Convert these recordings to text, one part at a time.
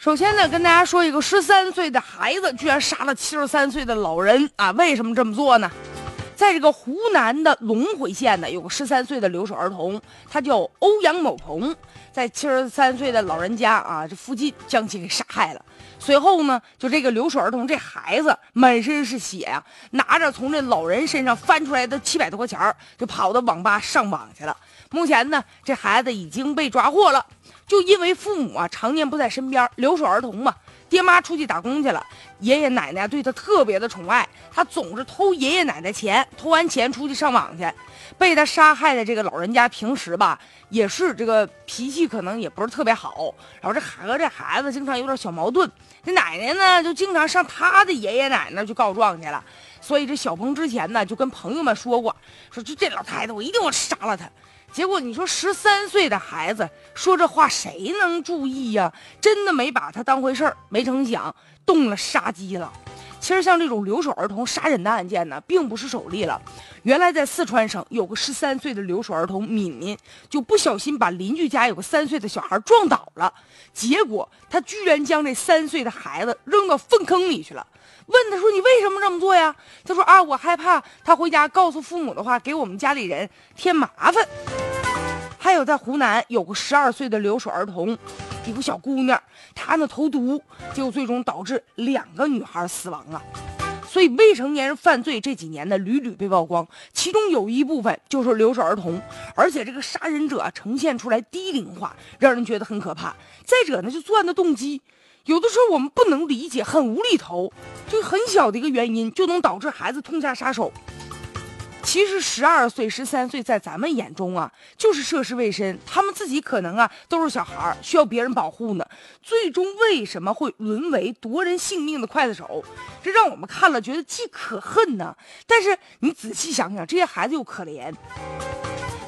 首先呢，跟大家说一个十三岁的孩子居然杀了七十三岁的老人啊！为什么这么做呢？在这个湖南的隆回县呢，有个十三岁的留守儿童，他叫欧阳某鹏，在七十三岁的老人家啊这附近将其给杀害了。随后呢，就这个留守儿童这孩子满身是血呀，拿着从这老人身上翻出来的七百多块钱就跑到网吧上网去了。目前呢，这孩子已经被抓获了。就因为父母啊常年不在身边，留守儿童嘛，爹妈出去打工去了，爷爷奶奶对他特别的宠爱，他总是偷爷爷奶奶钱，偷完钱出去上网去，被他杀害的这个老人家平时吧也是这个脾气可能也不是特别好，然后这和这孩子经常有点小矛盾，这奶奶呢就经常上他的爷爷奶奶那去告状去了，所以这小鹏之前呢就跟朋友们说过，说就这老太太我一定要杀了她。结果你说十三岁的孩子说这话，谁能注意呀？真的没把他当回事儿，没成想动了杀机了。其实像这种留守儿童杀人的案件呢，并不是首例了。原来在四川省有个十三岁的留守儿童敏敏，就不小心把邻居家有个三岁的小孩撞倒了，结果他居然将这三岁的孩子扔到粪坑里去了。问他说：“你为什么这么做呀？”他说：“啊，我害怕他回家告诉父母的话，给我们家里人添麻烦。”还有在湖南有个十二岁的留守儿童，一个小姑娘，她呢投毒，就最终导致两个女孩死亡了。所以未成年人犯罪这几年呢屡屡被曝光，其中有一部分就是留守儿童，而且这个杀人者呈现出来低龄化，让人觉得很可怕。再者呢，就作案的动机。有的时候我们不能理解，很无厘头，就很小的一个原因就能导致孩子痛下杀手。其实十二岁、十三岁在咱们眼中啊，就是涉世未深，他们自己可能啊都是小孩，需要别人保护呢。最终为什么会沦为夺人性命的刽子手？这让我们看了觉得既可恨呢，但是你仔细想想，这些孩子又可怜，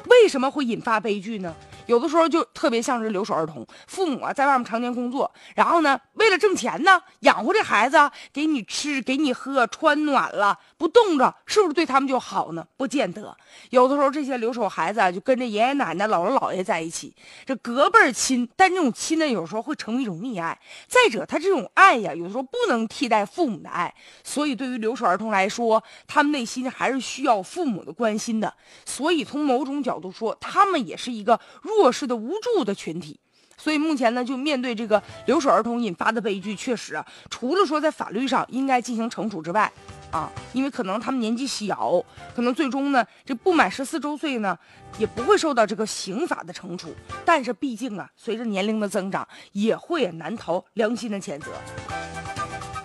为什么会引发悲剧呢？有的时候就特别像是留守儿童，父母啊在外面常年工作，然后呢为了挣钱呢养活这孩子，给你吃给你喝穿暖了不冻着，是不是对他们就好呢？不见得。有的时候这些留守孩子啊就跟着爷爷奶奶、姥姥姥爷在一起，这隔辈亲，但这种亲呢有时候会成为一种溺爱。再者，他这种爱呀，有的时候不能替代父母的爱，所以对于留守儿童来说，他们内心还是需要父母的关心的。所以从某种角度说，他们也是一个。弱势的无助的群体，所以目前呢，就面对这个留守儿童引发的悲剧，确实啊，除了说在法律上应该进行惩处之外，啊，因为可能他们年纪小，可能最终呢，这不满十四周岁呢，也不会受到这个刑法的惩处。但是毕竟啊，随着年龄的增长，也会难逃良心的谴责。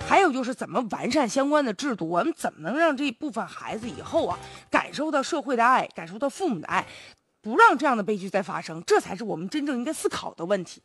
还有就是怎么完善相关的制度，我们怎么能让这部分孩子以后啊，感受到社会的爱，感受到父母的爱？不让这样的悲剧再发生，这才是我们真正应该思考的问题。